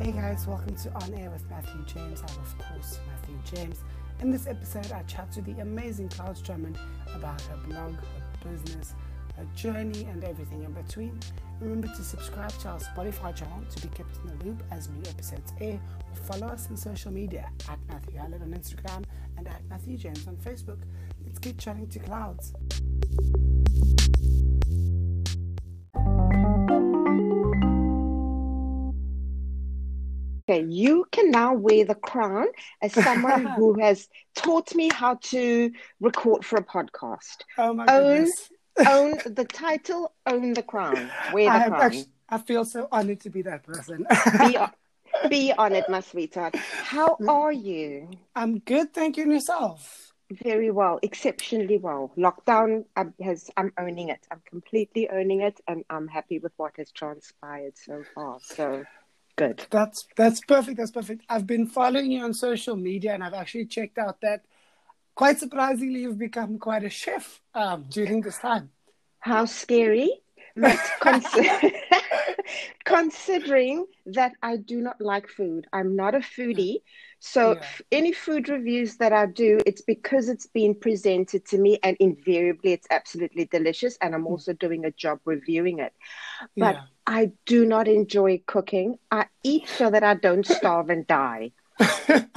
Hey guys, welcome to On Air with Matthew James. I'm, of course, Matthew James. In this episode, I chat to the amazing Clouds Drummond about her blog, her business, her journey, and everything in between. Remember to subscribe to our Spotify channel to be kept in the loop as new episodes air, or follow us on social media at Matthew Allen on Instagram and at Matthew James on Facebook. Let's keep chatting to Clouds. Okay, you can now wear the crown as someone who has taught me how to record for a podcast. Oh my Own, goodness. own the title, own the crown, wear the I, crown. actually, I feel so honored to be that person. Be, on, be on it, my sweetheart. How are you? I'm good, thank you, and yourself. Very well, exceptionally well. Lockdown um, has, I'm owning it. I'm completely owning it, and I'm happy with what has transpired so far. So good. That's that's perfect. That's perfect. I've been following you on social media, and I've actually checked out that. Quite surprisingly, you've become quite a chef um, during this time. How scary. But cons- considering that I do not like food, I'm not a foodie. So, Yeah. any food reviews that I do, it's because it's been presented to me, and invariably it's absolutely delicious. And I'm also doing a job reviewing it. But Yeah. I do not enjoy cooking. I eat so that I don't starve and die.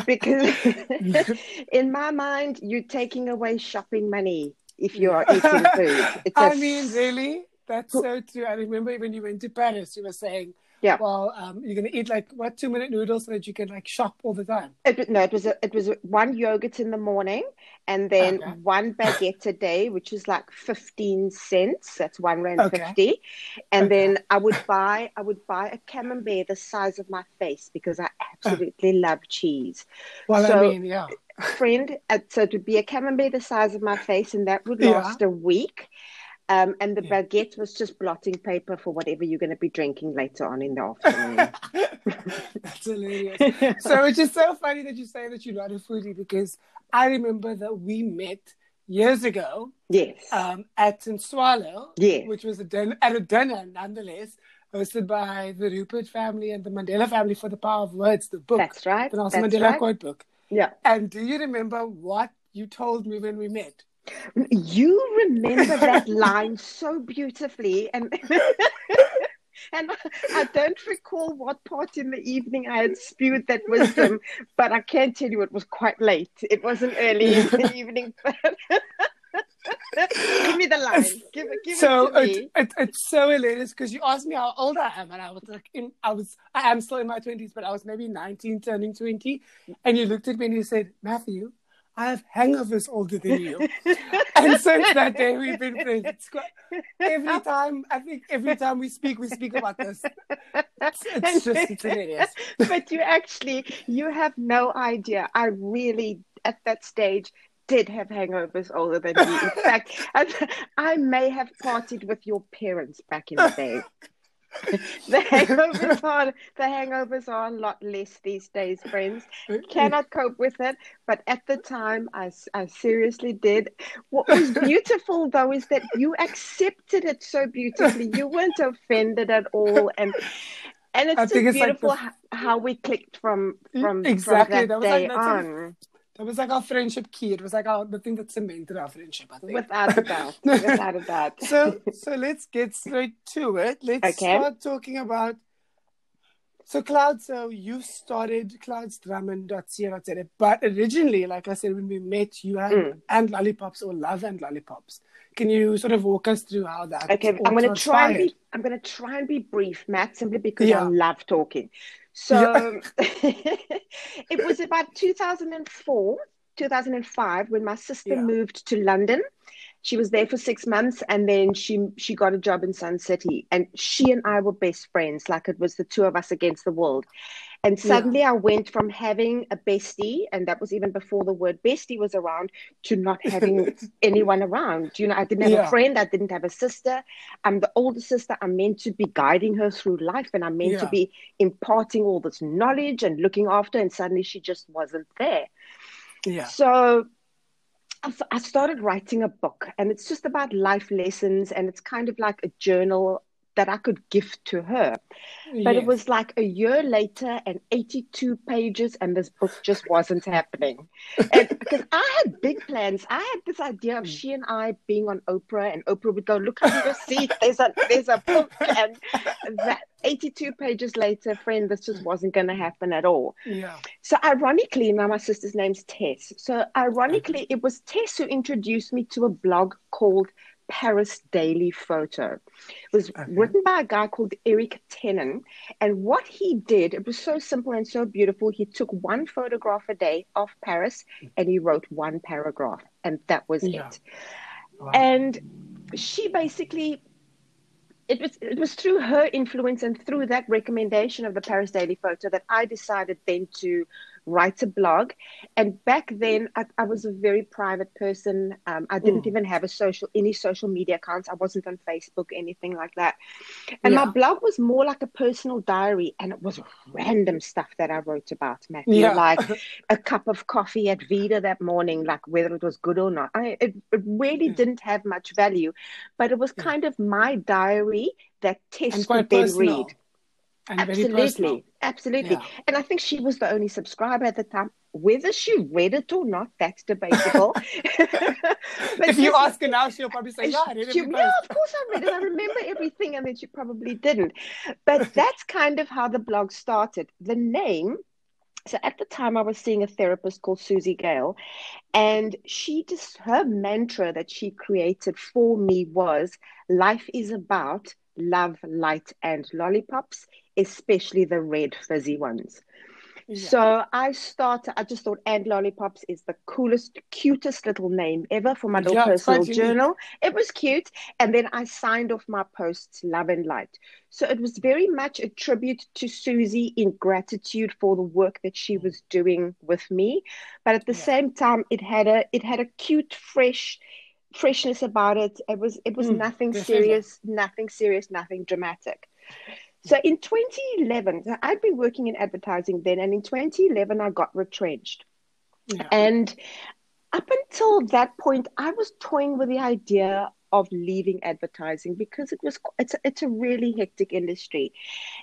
because in my mind, you're taking away shopping money if you are eating food. It's I a mean, really, that's so true. I remember when you went to Paris, you were saying, Yeah. well, um, you're gonna eat like what two minute noodles so that you can like shop all the time." It, was- no, it was a, it was a- one yogurt in the morning, and then Okay. one baguette a day, which is like fifteen cents. That's one rand Okay. fifty. And Okay. then I would buy I would buy a camembert the size of my face because I absolutely love cheese. Well, So- I mean, yeah, Friend, uh, so it would be a camembert the size of my face, and that would Yeah. last a week. Um, and the Yeah. baguette was just blotting paper for whatever you're going to be drinking later on in the afternoon. that's hilarious. so it's just so funny that you say that you're not a foodie because I remember that we met years ago yes. um, at Swallow, Yes. which was a din- at a dinner nonetheless, hosted by the Rupert family and the Mandela family for the Power of Words, the book, That's right. the Nelson Mandela right. quote book. Yeah. And do you remember what you told me when we met? You remember that line so beautifully, and and I don't recall what part in the evening I had spewed that wisdom, but I can tell you it was quite late. It wasn't early in the evening. give me the line. Give. Give so it it, it, it's so hilarious because you asked me how old I am, and I was like, in, I was, I am still in my twenties, but I was maybe nineteen, turning twenty, and you looked at me and you said, Matthew. I have hangovers older than you, and since that day we've been friends. It's quite, every time I think every time we speak, we speak about this. It's, it's just it's hilarious. but you actually you have no idea i really at that stage did have hangovers older than you in fact I, I may have partied with your parents back in the day the hangovers are the hangovers are a lot less these days friends. Cannot cope with it but at the time I, I seriously did. What was beautiful though is that you accepted it so beautifully. You weren't offended at all and and it's I just think it's like beautiful how we clicked from mm, from, Exactly, from that, that was day like- on That was like our friendship key. It was like our the thing that cemented our friendship. I think. without a doubt without a doubt so so let's get straight to it. Let's Okay. start talking about so Cloud, so you started cloudsdrummond.co.za, but originally, like I said, when we met, you had Mm. and lollipops or love and lollipops. Can you sort of walk us through how that? Okay, I'm going to try and be. I'm going to try and be brief, Matt, simply because Yeah. I love talking. So it was about 2004, 2005 when my sister Yeah. moved to London. She was there for six months, and then she she got a job in Sun City, and she and I were best friends. Like it was the two of us against the world. And Yeah. suddenly, I went from having a bestie, and that was even before the word bestie was around, to not having anyone around. You know, I didn't have Yeah. a friend, I didn't have a sister. I'm the older sister. I'm meant to be guiding her through life, and I'm meant to be imparting all this knowledge and looking after. And suddenly, she just wasn't there. Yeah. So I started writing a book, and it's just about life lessons, and it's kind of like a journal that I could gift to her. But it was like a year later and 82 pages, and this book just wasn't happening. And because I had big plans, I had this idea of hmm. she and I being on Oprah, and Oprah would go, "Look under your seat. There's a there's a book." And that 82 pages later, friend, this just wasn't going to happen at all. Yeah. So ironically, now my sister's name's Tess. So ironically, it was Tess who introduced me to a blog called Paris Daily Photo. It was okay. written by a guy called Eric Tenin. And what he did, it was so simple and so beautiful. He took one photograph a day of Paris and he wrote one paragraph, and that was yeah. it. Wow. And she basically it was it was through her influence and through that recommendation of the Paris Daily Photo that I decided then to write a blog. And back then, I, I was a very private person. Um, I didn't mm. even have a social any social media accounts. I wasn't on Facebook, anything like that. And yeah. my blog was more like a personal diary, and it was random stuff that I wrote about Matthew, yeah. like a cup of coffee at Vida that morning, like whether it was good or not. I, it, it really yeah. didn't have much value, but it was kind of my diary that Tess could then read. And absolutely, absolutely. Yeah. And I think she was the only subscriber at the time. Whether she read it or not, that's debatable. if you ask her now, she'll probably say, "Yeah, I read it." Yeah, of course I read it. I remember everything, and then she probably didn't. But that's kind of how the blog started. The name so at the time i was seeing a therapist called susie gale and she just her mantra that she created for me was life is about love light and lollipops especially the red fuzzy ones. Yeah. So I started, I just thought and lollipops is the coolest, cutest little name ever for my little yeah, personal journal. It was cute. And then I signed off my posts, Love and Light. So it was very much a tribute to Susie in gratitude for the work that she was doing with me. But at the yeah. same time, it had a it had a cute, fresh freshness about it. It was it was mm, nothing serious, nothing serious, nothing dramatic. So in 2011, I'd been working in advertising then, and in 2011, I got retrenched. Yeah. And up until that point, I was toying with the idea of leaving advertising because it was it's a, it's a really hectic industry.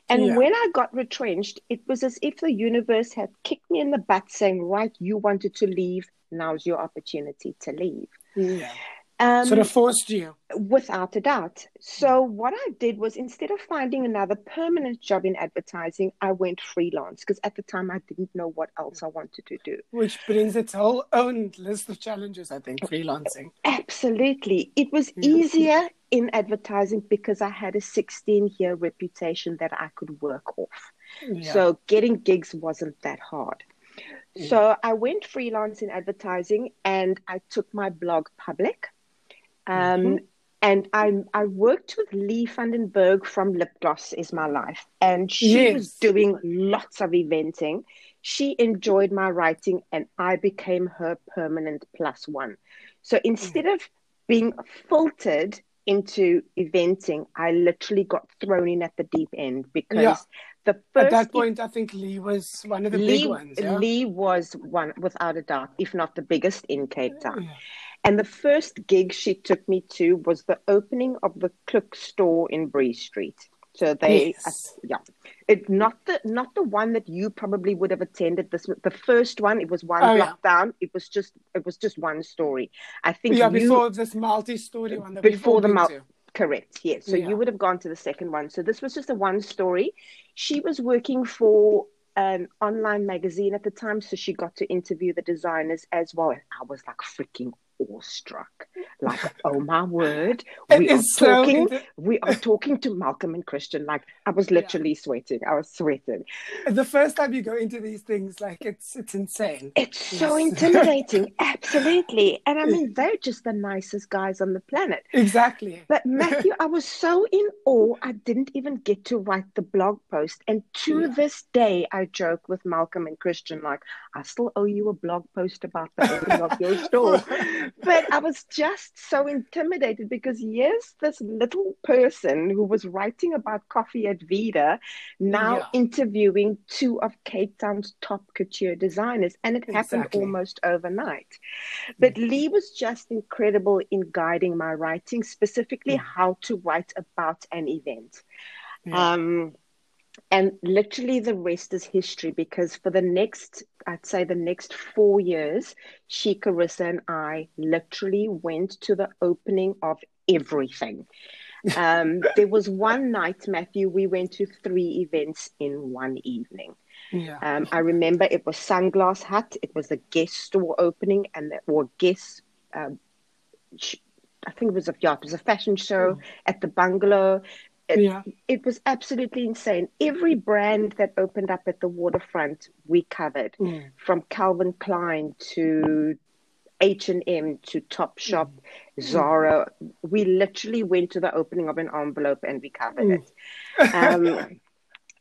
And yeah. when I got retrenched, it was as if the universe had kicked me in the butt, saying, "Right, you wanted to leave. Now's your opportunity to leave." Yeah. Um, sort of forced you. Without a doubt. So, what I did was instead of finding another permanent job in advertising, I went freelance because at the time I didn't know what else I wanted to do. Which brings its whole own list of challenges, I think, freelancing. Absolutely. It was easier in advertising because I had a 16 year reputation that I could work off. Yeah. So, getting gigs wasn't that hard. So I went freelance in advertising and I took my blog public. Um, mm-hmm. And I, I worked with Lee Vandenberg from Lip Gloss is My Life, and she yes. was doing lots of eventing. She enjoyed my writing, and I became her permanent plus one. So instead of being filtered into eventing, I literally got thrown in at the deep end because yeah. the first at that point, I think Lee was one of the Lee, big ones. Yeah? Lee was one without a doubt, if not the biggest in Cape Town. Yeah. And the first gig she took me to was the opening of the Klûk store in Bree Street. So they, yes. uh, yeah, it not the not the one that you probably would have attended. This the first one. It was one oh, block yeah. down. It was just it was just one story. I think yeah you, before this multi-story one. before the multi. Correct. Yes. So yeah. you would have gone to the second one. So this was just a one story. She was working for an online magazine at the time, so she got to interview the designers as well. And I was like freaking awestruck. Like, oh my word, we are talking. We are talking to Malcolm and Christian. Like, I was literally yeah. sweating. I was sweating. The first time you go into these things, like, it's it's insane. It's yes. so intimidating. Absolutely. And I mean, they're just the nicest guys on the planet. Exactly. But Matthew, I was so in awe. I didn't even get to write the blog post. And to yeah. this day, I joke with Malcolm and Christian, like, I still owe you a blog post about the opening of your store but I was just so intimidated because yes, this little person who was writing about coffee at Vida now Yeah. interviewing two of Cape Town's top couture designers, and it happened Exactly. almost overnight. But Lee was just incredible in guiding my writing, specifically how to write about an event. Yeah. Um, and literally the rest is history because for the next, I'd say the next four years, she, Carissa, and I literally went to the opening of everything. Um, there was one night, Matthew, we went to three events in one evening. yeah. Um, I remember it was Sunglass Hut, it was the Guess store opening, and the, or Guess, um, sh- I think it was a yeah, it was a fashion show at the bungalow. It, yeah. it was absolutely insane. Every brand that opened up at the waterfront, we covered, Mm. from Calvin Klein to H and M to Topshop, Zara. We literally went to the opening of an envelope and we covered it. Um,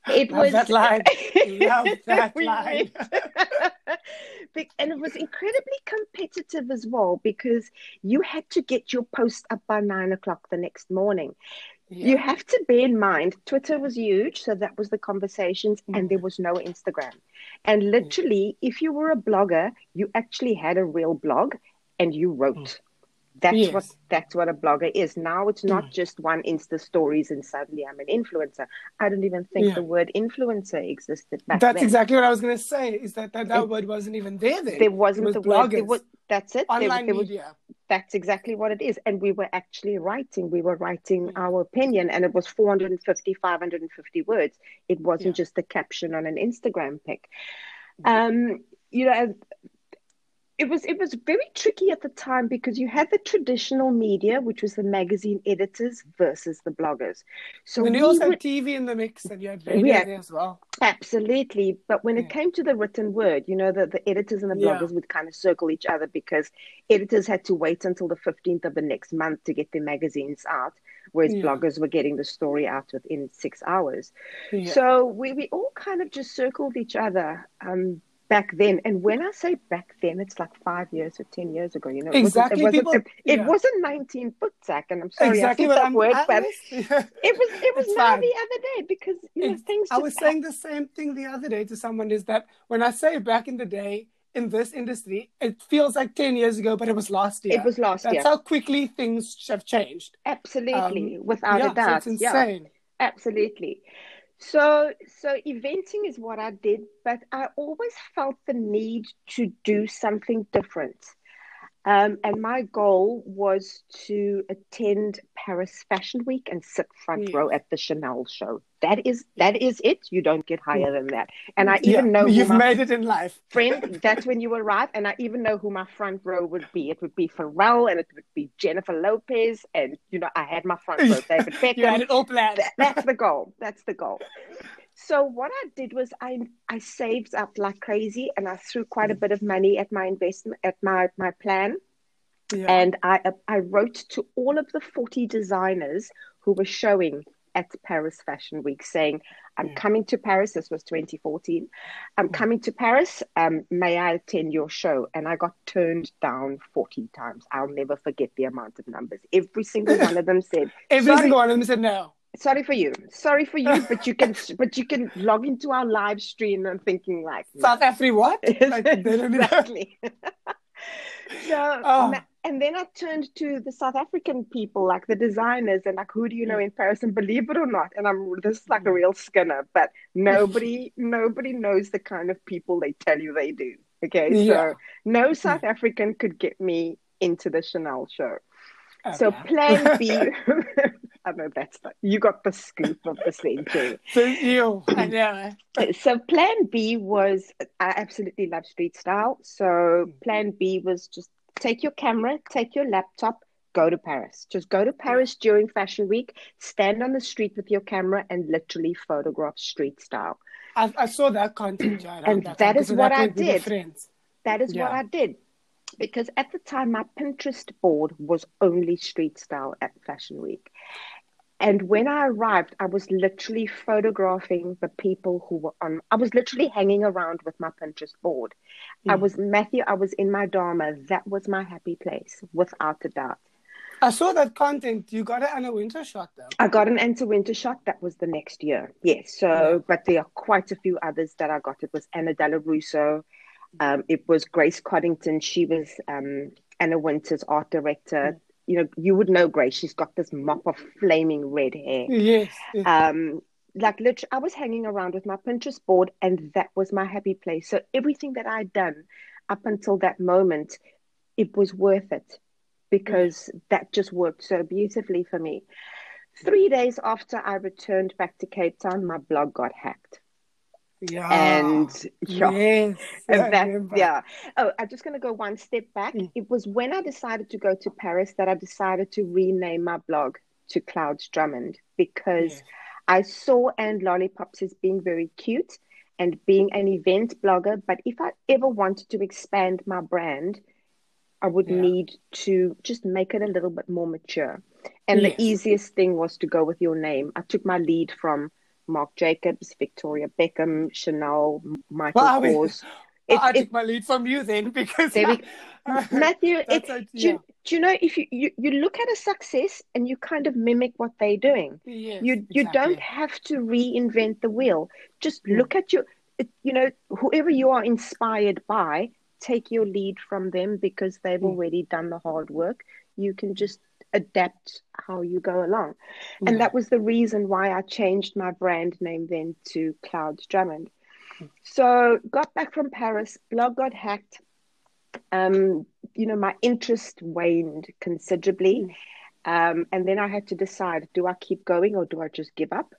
it Love was that line. Love that line. And it was incredibly competitive as well because you had to get your post up by nine o'clock the next morning. You have to bear in mind, Twitter was huge, so that was the conversations, and Mm. there was no Instagram. And literally, if you were a blogger, you actually had a real blog and you wrote. That's. Yes. what that's what a blogger is. Now it's not Mm. just one Insta stories and suddenly I'm an influencer. I don't even think Yeah. the word influencer existed back That's then. exactly what I was going to say. Is that that, that It- word wasn't even there then? There wasn't was the word. There was, that's it. Online there was- media. that's exactly what it is. And we were actually writing. We were writing Mm. our opinion, and it was 450, 550 words. It wasn't Yeah. just a caption on an Instagram pic. Mm. Um, you know, it was it was very tricky at the time because you had the traditional media, which was the magazine editors versus the bloggers. So we you also would, had TV in the mix, and you had radio there as well. Absolutely. But when it came to the written word, you know, the, the editors and the Yeah. bloggers would kind of circle each other because editors had to wait until the 15th of the next month to get their magazines out, whereas Yeah. bloggers were getting the story out within six hours. Yeah. So we, we all kind of just circled each other um, back then. And when I say back then, it's like five years or 10 years ago, you know. It wasn't- Exactly, It wasn't, people- it, yeah. wasn't 19 voetsek. And I'm sorry, exactly I what said that I'm. word, but was- it was, it was It's now fine. the other day because, you know, It's- things I was saying the same thing the other day to someone is that when I say back in the day in this industry, it feels like 10 years ago, but it was last year. It was last That's year. how quickly things have changed. Absolutely, Um, without yeah, a doubt. So it's yeah, insane. absolutely. So, so eventing is what I did, but I always felt the need to do something different. Um, and my goal was to attend Paris Fashion Week and sit front Yeah. row at the Chanel show. That is that is it. You don't get higher than that. And I even yeah, know you've made it in life. friend, that's when you arrive. And I even know who my front row would be. It would be Pharrell and it would be Jennifer Lopez. And, you know, I had my front row, David beckham You had it all planned. That- that's the goal. That's the goal. So what I did was I I saved up like crazy and I threw quite a mm. bit of money at my investment at my my plan Yeah. and I I wrote to all of the 40 designers who were showing at Paris Fashion Week saying, I'm Yeah. coming to Paris. This was 2014. I'm coming to Paris. Um, may I attend your show? And I got turned down 40 times. I'll never forget the amount of numbers. Every single one of them said, Every sorry. single one of them said no. Sorry for you. Sorry for you, but you can but you can log into our live stream and thinking like South Africa, what? Like, they don't even- exactly. so Oh. And then I turned to the South African people, like the designers, and like who do you know mm. in Paris? And believe it or not, and I'm this is like a mm. real skinner, but nobody nobody knows the kind of people they tell you they do. Okay, Yeah. so no mm. South African could get me into the Chanel show. So plan B, I know that's the, you got the scoop of the century. So you, I know. So plan B was I absolutely love street style. So plan B was just take your camera, take your laptop, go to Paris. Just go to Paris during fashion week, stand on the street with your camera and literally photograph street style. I, I saw that content, And that, is what I went with your did. That is what I did. Because at the time my Pinterest board was only street style at fashion week. And when I arrived, I was literally photographing the people who were on. I was literally hanging around with my Pinterest board. I Mm. was Matthew. I was in my Dharma. That was my happy place, without a doubt. I saw that content. You got it on a winter shot though. I got an Anna Wintour shot. That was the next year. Yes. So, but there are quite a few others that I got. It was Anna Dello Russo. Um, it was Grace Coddington. She was um, Anna Wintour's art director. You know, you would know Grace. She's got this mop of flaming red hair. Yes. yes. Um, like literally, I was hanging around with my Pinterest board, and that was my happy place. So everything that I'd done up until that moment, it was worth it because that just worked so beautifully for me. Three days after I returned back to Cape Town, my blog got hacked, yeah. and yeah, yes. and that, yeah. Oh, I'm just going to go one step back. Mm. It was when I decided to go to Paris that I decided to rename my blog to Clouds Drummond because Yes. I saw and lollipops as being very cute and being an event blogger. But if I ever wanted to expand my brand, I would Yeah. need to just make it a little bit more mature. And Yes. the easiest thing was to go with your name. I took my lead from Marc Jacobs, Victoria Beckham, Chanel, Michael Well, Kors. I took my lead from you then because we- Matthew, it, do, you, do you know if you, you, you look at a success and you kind of mimic what they're doing? yes, you you exactly. don't have to reinvent the wheel. Just Mm. look at your, you know, whoever you are inspired by, take your lead from them because they've Mm. already done the hard work. You can just adapt how you go along. Yeah. And that was the reason why I changed my brand name then to Cloud Drummond. So got back from Paris, blog got hacked. Um, you know, my interest waned considerably. Um, and then I had to decide, do I keep going or do I just give up?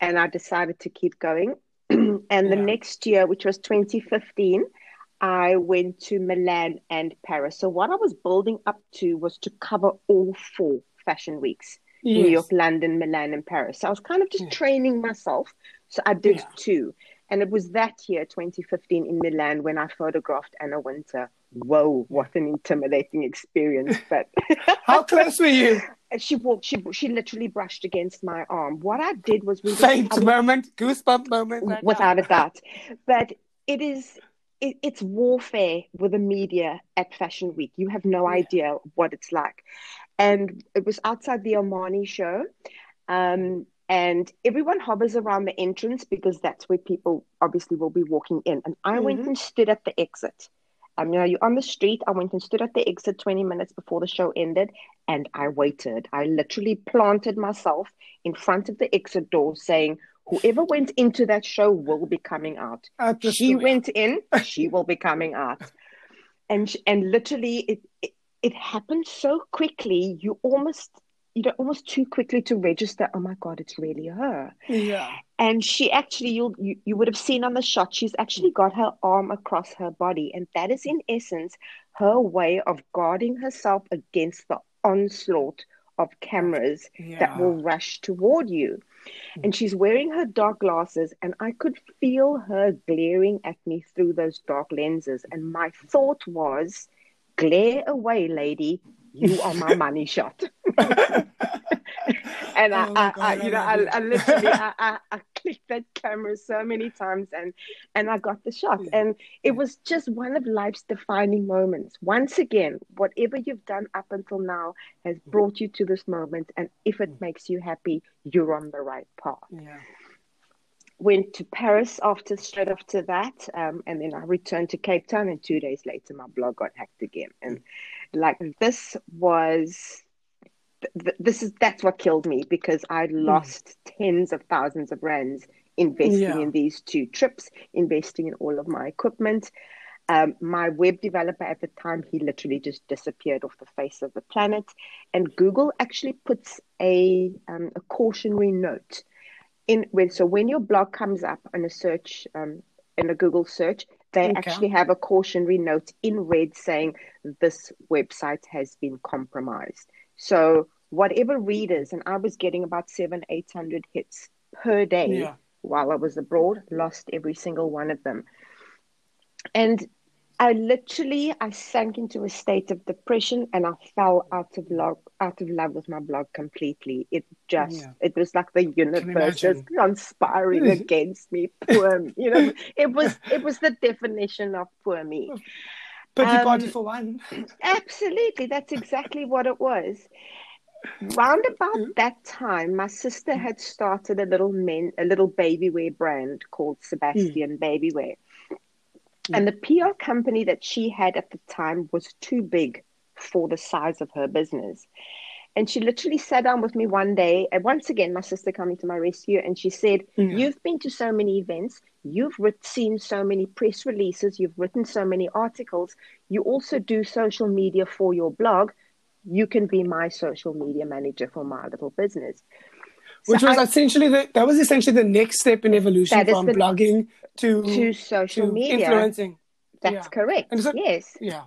And I decided to keep going. and the Yeah. next year, which was 2015, I went to Milan and Paris. So what I was building up to was to cover all four fashion weeks. New York, London, Milan, and Paris. So I was kind of just Yeah. training myself. So I did Yeah. two. And it was that year, 2015, in Milan, when I photographed Anna Wintour. Whoa, what an intimidating experience. But How close were you? she walked, she, she literally brushed against my arm. What I did was we Faint moment, goosebump moment. right without now. a doubt. But it is it, it's warfare with the media at Fashion Week. You have no Yeah. idea what it's like. And it was outside the Armani show. Um, and everyone hovers around the entrance because that's where people obviously will be walking in. And I went Mhm. and stood at the exit. Um, you know, you're on the street. I went and stood at the exit 20 minutes before the show ended and I waited. I literally planted myself in front of the exit door saying, whoever went into that show will be coming out. She went in, she will be coming out. And and literally it, it it happened so quickly, you almost you know almost too quickly to register, oh my God, it's really her. Yeah. And she actually, you'll, you you would have seen on the shot, she's actually got her arm across her body, and that is in essence her way of guarding herself against the onslaught of cameras Yeah. that will rush toward you. Hmm. And she's wearing her dark glasses, and I could feel her glaring at me through those dark lenses. And my thought was, glare away, lady. You are my money shot. and I, Oh I, I, God, you know, I I, love I it. literally, I, I, I clicked that camera so many times, and and I got the shot. Yeah. Mm. And it was just one of life's defining moments. Once again, whatever you've done up until now has mm-hmm. brought you to this moment, and if it mm. makes you happy, you're on the right path Yeah. went to Paris after straight after that, um, and then I returned to Cape Town. And two days later, my blog got hacked again. And mm. like this was, th- this is that's what killed me because I lost tens of thousands of rands investing Yeah. in these two trips, investing in all of my equipment. Um, my web developer at the time, he literally just disappeared off the face of the planet. And Google actually puts a, um, a cautionary note in when so when your blog comes up in a search um, in a Google search, they Okay. actually have a cautionary note in red saying this website has been compromised. So whatever readers, and I was getting about seven, eight hundred hits per day Yeah. while I was abroad, lost every single one of them. And I literally I sank into a state of depression and I fell out of love out of love with my blog completely. It just Yeah. it was like the universe just conspiring against me. Poor you know, it was it was the definition of poor me. Pity Um, party for one. Absolutely, that's exactly what it was. Round about Mm. that time, my sister had started a little men, a little baby wear brand called Sebastian Baby Wear. And the PR company that she had at the time was too big for the size of her business. And she literally sat down with me one day, and once again, my sister coming to my rescue, and she said, Yeah. You've been to so many events, you've writ- seen so many press releases, you've written so many articles, you also do social media for your blog. You can be my social media manager for my little business. So Which was I- essentially the that was essentially the next step in evolution from the- blogging to to social to media. influencing. That's yeah. correct. So- yes. Yeah.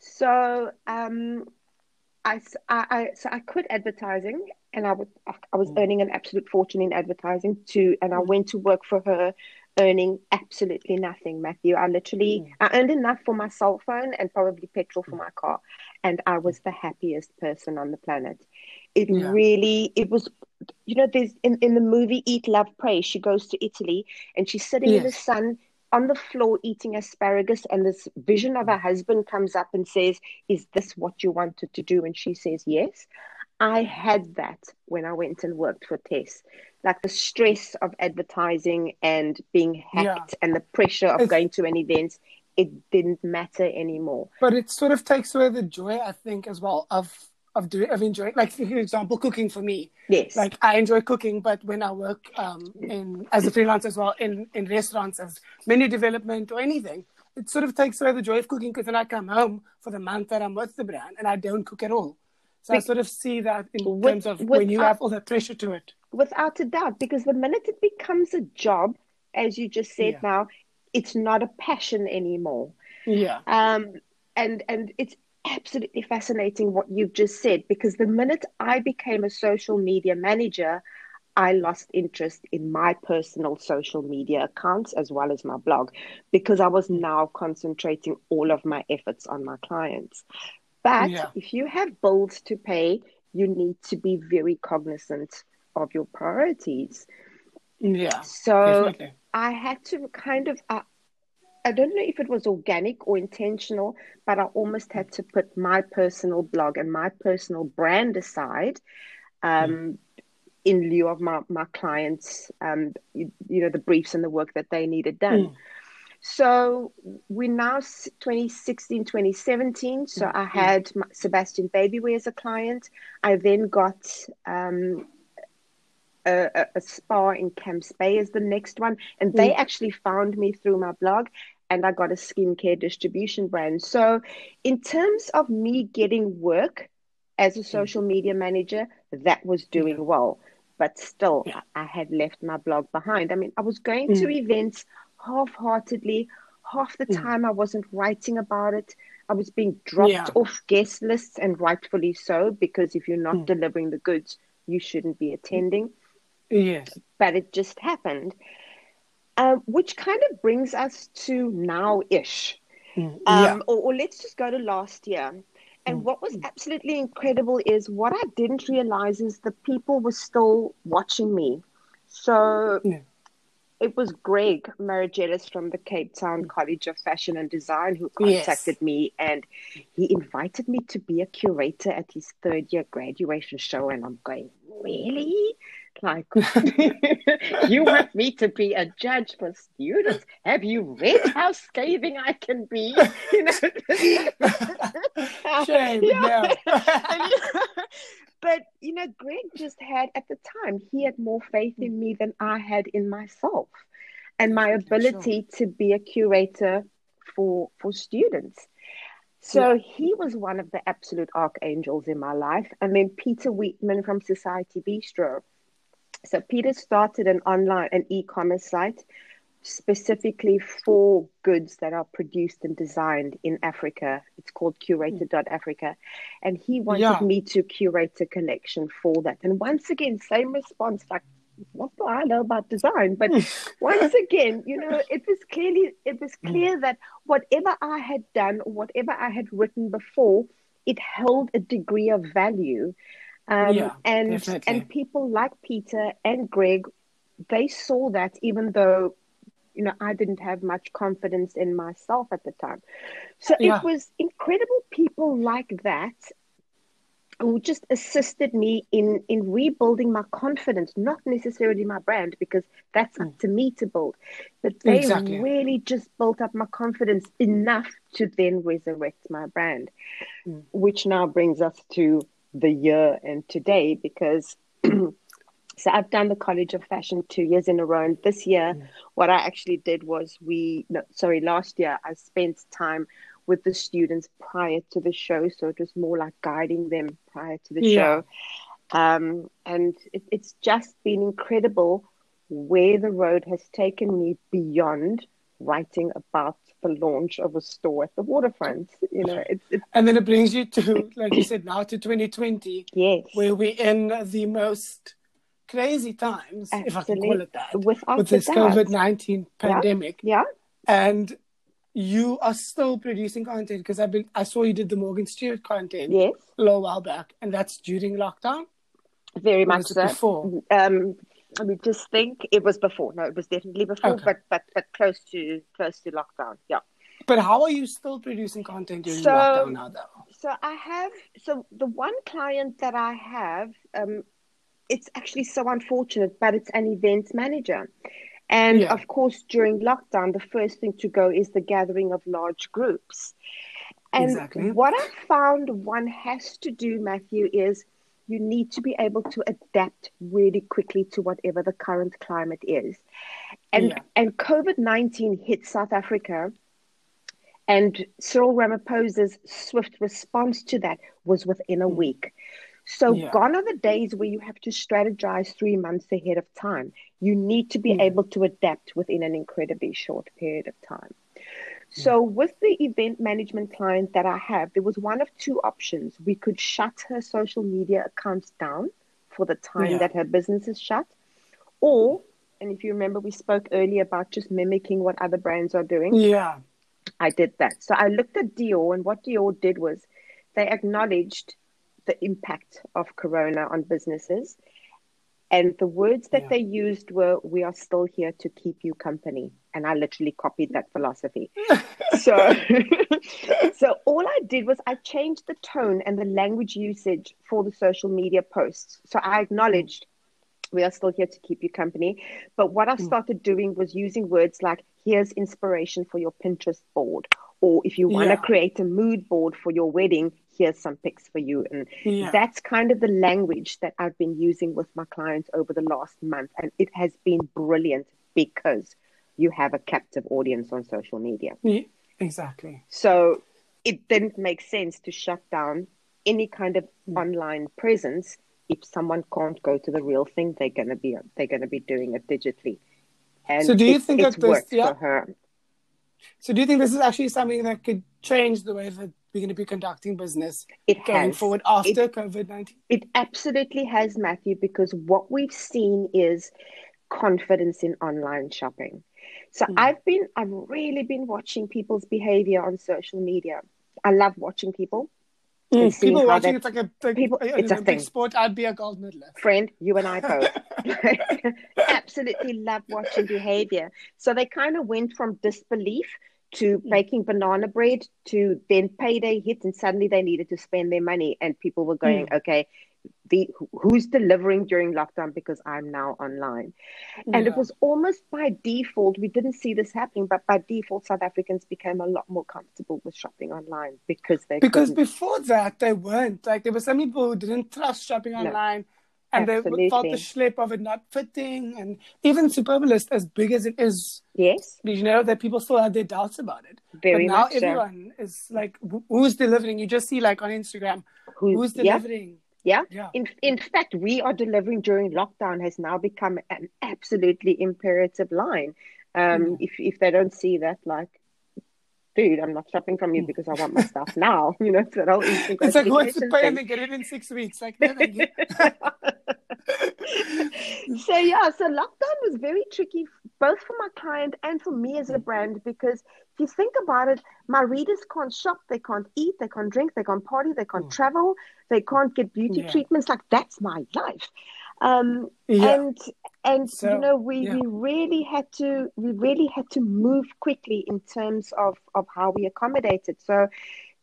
So um, I, I- so I quit advertising, and I would I was Mm. earning an absolute fortune in advertising too, and I went to work for her, earning absolutely nothing, Matthew. I literally Mm. I earned enough for my cell phone and probably petrol for my car, and I was the happiest person on the planet. It Yeah. really it was. You know, there's in, in the movie Eat, Love, Pray. She goes to Italy and she's sitting in the sun on the floor eating asparagus and this vision of her husband comes up and says is this what you wanted to do? And she says yes. I had that when i went and worked for tess. Like the stress of advertising and being hacked and the pressure of It's- going to an event it didn't matter anymore. But it sort of takes away the joy, I think, as well of of doing of enjoying. Like for example, cooking for me. yes Like I enjoy cooking, but when I work um, in as a freelancer as well in in restaurants as menu development or anything, it sort of takes away the joy of cooking because then I come home for the month that I'm with the brand and I don't cook at all. So I sort of see that in With- terms of with when you have all that pressure to it. without a doubt because the minute it becomes a job as you just said Yeah. now it's not a passion anymore Yeah. Um, and and it's absolutely fascinating what you've just said because the minute I became a social media manager, I lost interest in my personal social media accounts as well as my blog because I was now concentrating all of my efforts on my clients. But Yeah. if you have bills to pay, you need to be very cognizant of your priorities. Yeah. So Definitely. I had to kind of, I don't know if it was organic or intentional, but I almost had to put my personal blog and my personal brand aside um, in lieu of my, my clients, um, you, you know, the briefs and the work that they needed done. Mm. So we're now s- 2016, 2017. So I had my, Sebastian Babyware as a client. I then got um, a, a, a spa in Camps Bay as the next one. And they actually found me through my blog and I got a skincare distribution brand. So, in terms of me getting work as a mm. social media manager, that was doing well. But still, Yeah. I had left my blog behind. I mean, I was going to mm. events half heartedly. Half the mm. time, I wasn't writing about it. I was being dropped Yeah. off guest lists, and rightfully so, because if you're not delivering the goods, you shouldn't be attending Yes. but it just happened. Um, which kind of brings us to now ish. Mm. Um, yeah. or, or let's just go to last year. And what was absolutely incredible is what I didn't realize is the people were still watching me. So Yeah. it was Greg Marigelis from the Cape Town College of Fashion and Design who Yes. contacted me and he invited me to be a curator at his third year graduation show. And I'm going, really? Like, you want me to be a judge for students? Have you read how scathing I can be? You know? Shame. Yeah. Yeah. but you know, Greg just had at the time he had more faith in hmm. me than I had in myself, and my ability to be a curator for for students. So he was one of the absolute archangels in my life, and then Peter Wheatman from Society Bistro. So Peter started an online an e-commerce site specifically for goods that are produced and designed in Africa. It's called curated.africa. And he wanted Yeah. me to curate a collection for that. And once again, same response like what do I know about design? But once again, you know, it was clearly it was Mm. clear that whatever I had done or whatever I had written before, it held a degree of value. Um, Yeah, and definitely. and people like Peter and Greg, they saw that even though you know I didn't have much confidence in myself at the time. So Yeah. it was incredible people like that who just assisted me in in rebuilding my confidence not necessarily my brand because that's up to me to build but they Exactly. really just built up my confidence enough to then resurrect my brand Mm. which now brings us to the year and today because so I've done the College of Fashion two years in a row. And this year, what I actually did was we, no, sorry, last year I spent time with the students prior to the show. So it was more like guiding them prior to the Yeah. show. Um, and it, it's just been incredible where the road has taken me beyond writing about the launch of a store at the waterfront. You know, it's, it's And then it brings you to, like you said, now to 2020, yes. where we're in the most crazy times, if I can call it that, Without with this. COVID 19 pandemic. Yeah. And you are still producing content because I've been, I saw you did the Morgan Stewart content Yes. a little while back, and that's during lockdown. Very much so. before? Um, let me just think. It was before. No, it was definitely before, Okay. but but but close to close to lockdown. Yeah. But how are you still producing content during So- lockdown now, though? So I have. So the one client that I have, um, it's actually so unfortunate, but it's an event manager. And Yeah. of course, during lockdown, the first thing to go is the gathering of large groups. And Exactly. what I found one has to do, Matthew, is you need to be able to adapt really quickly to whatever the current climate is. And Yeah. and COVID nineteen hit South Africa, and Cyril Ramaphosa's swift response to that was within a week. So Yeah. gone are the days where you have to strategize three months ahead of time. You need to be Mm. able to adapt within an incredibly short period of time. So, with the event management client that I have, there was one of two options. We could shut her social media accounts down for the time Yeah. that her business is shut, or, and if you remember, we spoke earlier about just mimicking what other brands are doing. Yeah. I did that. So I looked at Dior, and what Dior did was they acknowledged the impact of Corona on businesses. And the words that Yeah. they used were, We are still here to keep you company. And I literally copied that philosophy. so, so all I did was I changed the tone and the language usage for the social media posts. So I hmm. acknowledged we are still here to keep you company. But what I hmm. started doing was using words like, here's inspiration for your Pinterest board. Or if you want to Yeah. create a mood board for your wedding, here's some pics for you. And Yeah. that's kind of the language that I've been using with my clients over the last month. And it has been brilliant because you have a captive audience on social media. Yeah, Exactly. So it didn't make sense to shut down any kind of online presence if someone can't go to the real thing. They're gonna be they're gonna be doing it digitally. And So do you it's- think that this- yeah. for her? So do you think this is actually something that could change the way that we're going to be conducting business It going has. forward after COVID 19? It absolutely has, Matthew, because what we've seen is confidence in online shopping. So Mm. I've been, I've really been watching people's behavior on social media. I love watching people. seeing People watching it's like a, like people- a- it's a thing. sport. I'd be a gold medalist. Friend, you and I both absolutely love watching behavior. So they kind of went from disbelief to hmm. baking banana bread to then payday hit, and suddenly they needed to spend their money, and people were going, hmm. okay, the who's delivering during lockdown because I'm now online. And it was almost by default, we didn't see this happening, but by default, South Africans became a lot more comfortable with shopping online because they Because couldn't. before that, they weren't. Like, there were some people who didn't trust shopping online. And they felt the schlep of it not fitting. And even Superbalist, as big as it is, yes, you know, that people still had their doubts about it. very but now much so. everyone is like, who's delivering? You just see, like, on Instagram, Who- who's yeah, delivering? yeah. Yeah. In in fact, we are delivering during lockdown has now become an absolutely imperative line. Um, Mm. If if they don't see that, like food. I'm not shopping from you because I want my stuff now. You know, whole instant It's like what's the gratification pay thing. and they get it in six weeks. Like, no, so yeah, so lockdown was very tricky both for my client and for me as a brand because if you think about it, my readers can't shop, they can't eat, they can't drink, they can't party, they can't Mm. travel, they can't get beauty Yeah. treatments. Like that's my life. Um, Yeah. and and So, you know we, yeah. we really had to we really had to move quickly in terms of of how we accommodated. So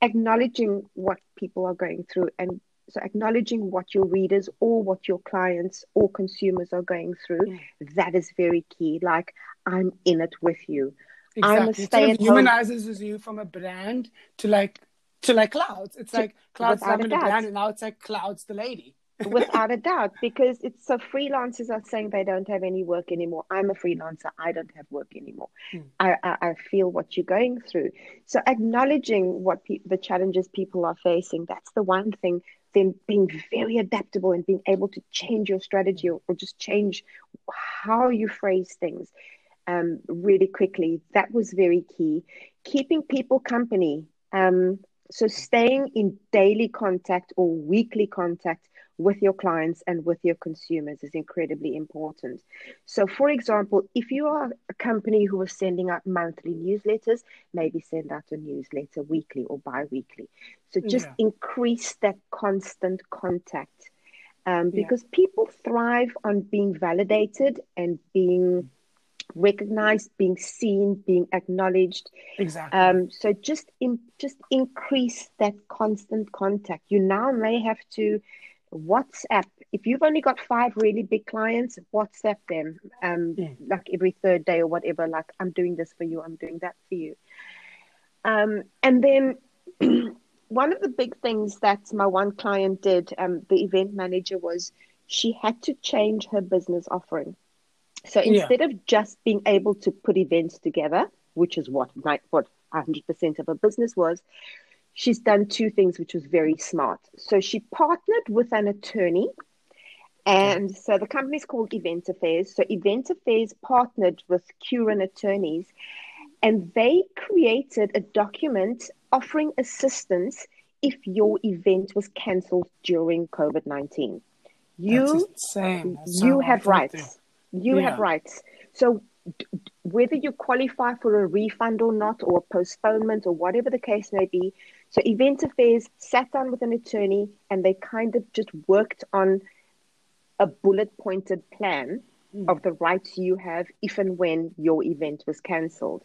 acknowledging what people are going through and so acknowledging what your readers or what your clients or consumers are going through Mm. that is very key like i'm in it with you I'm a Exactly. It sort of stay-at-home- humanizes you from a brand to like to like clouds. It's like clouds having a brand, and now it's like clouds the lady. Without a doubt because it's so freelancers are saying they don't have any work anymore. I'm a freelancer. I don't have work anymore. Mm. I, I i feel what you're going through. So acknowledging what pe- the challenges people are facing that's the one thing. Then being very adaptable and being able to change your strategy or, or just change how you phrase things um, really quickly that was very key. Keeping people company um, so staying in daily contact or weekly contact with your clients and with your consumers is incredibly important. So, for example, if you are a company who is sending out monthly newsletters, maybe send out a newsletter weekly or bi weekly. So, just Yeah. increase that constant contact um, Yeah. because people thrive on being validated and being recognized, being seen, being acknowledged. Exactly. Um, so just in, just increase that constant contact. You now may have to WhatsApp. If you've only got five really big clients, WhatsApp them um, Mm. like every third day or whatever. Like I'm doing this for you. I'm doing that for you. Um, and then one of the big things that my one client did, um, the event manager, was she had to change her business offering. So Yeah. instead of just being able to put events together, which is what what 100% of her business was, she's done two things, which was very smart. So she partnered with an attorney. And so the company's called Event Affairs. So Event Affairs partnered with Curran attorneys and they created a document offering assistance if your event was cancelled during COVID 19. You That's insane. That's so you have rights. You Yeah. have rights. So whether you qualify for a refund or not, or a postponement, or whatever the case may be, so Event Affairs sat down with an attorney and they kind of just worked on a bullet pointed plan Mm. of the rights you have if and when your event was cancelled.